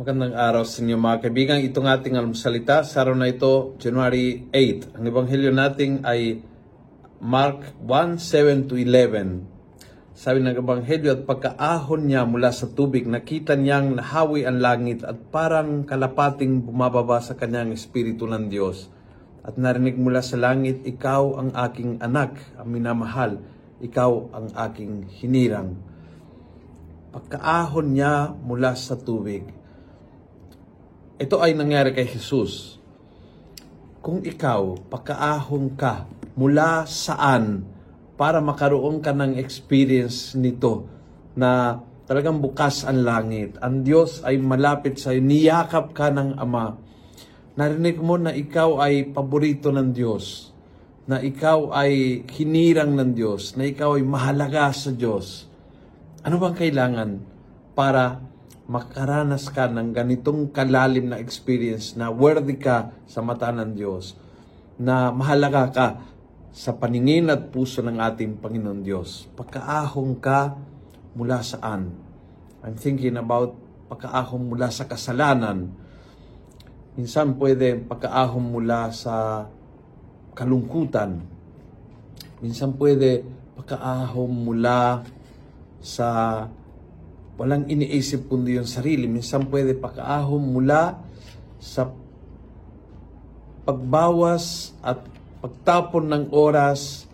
Magandang araw sa inyo mga kaibigan. Itong ating almusalita sa araw na ito, January 8. Ang ebanghelyo natin ay Mark 1, 7 to 11. Sabi ng ebanghelyo at pagkaahon niya mula sa tubig, nakita niyang nahawi ang langit at parang kalapating bumababa sa kanyang espiritu ng Diyos. At narinig mula sa langit, ikaw ang aking anak, ang minamahal, ikaw ang aking hinirang. Pagkaahon niya mula sa tubig, ito ay nangyari kay Jesus. Kung ikaw, pagkaahon ka, mula saan para makaroon ka ng experience nito na talagang bukas ang langit. Ang Diyos ay malapit sa iyo. Niyakap ka ng Ama. Narinig mo na ikaw ay paborito ng Diyos. Na ikaw ay hinirang ng Diyos. Na ikaw ay mahalaga sa Diyos. Ano bang kailangan para makaranas ka ng ganitong kalalim na experience na worthy ka sa mata ng Diyos, na mahalaga ka sa paningin at puso ng ating Panginoon Diyos. Pagkaahong ka mula saan? I'm thinking about pagkaahong mula sa kasalanan. Minsan pwede pagkaahong mula sa kalungkutan. Minsan pwede pagkaahong mula sa walang iniisip kundi yung sarili. Minsan pwede pakaahon mula sa pagbawas at pagtapon ng oras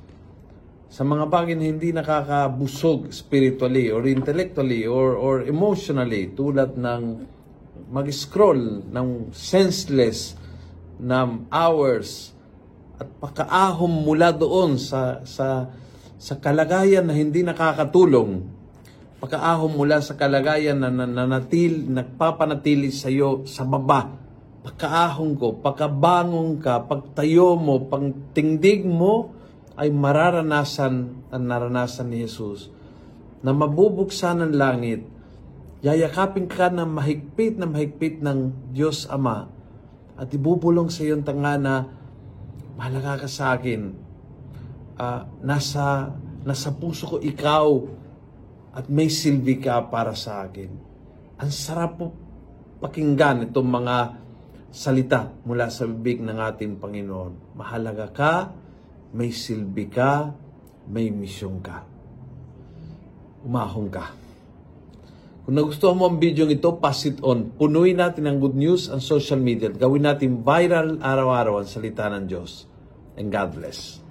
sa mga bagay na hindi nakakabusog spiritually or intellectually or, or emotionally tulad ng mag-scroll ng senseless na hours at pakaahon mula doon sa sa sa kalagayan na hindi nakakatulong pagkaahon mula sa kalagayan na nananatil, nagpapanatili sa iyo sa baba. Pagkaahon ko, pagkabangon ka, pagtayo mo, pagtingdig mo, ay mararanasan ang naranasan ni Jesus na mabubuksan ng langit, yayakapin ka ng mahigpit na mahigpit ng Diyos Ama at ibubulong sa iyong tanga na mahalaga ka sa akin. Uh, nasa, nasa puso ko ikaw at may silbi ka para sa akin. Ang sarap po pakinggan itong mga salita mula sa bibig ng ating Panginoon. Mahalaga ka, may silbi ka, may misyon ka. Umahong ka. Kung nagustuhan mo ang video ito, pass it on. Punuin natin ang good news ang social media. Gawin natin viral araw-araw ang salita ng Diyos. And God bless.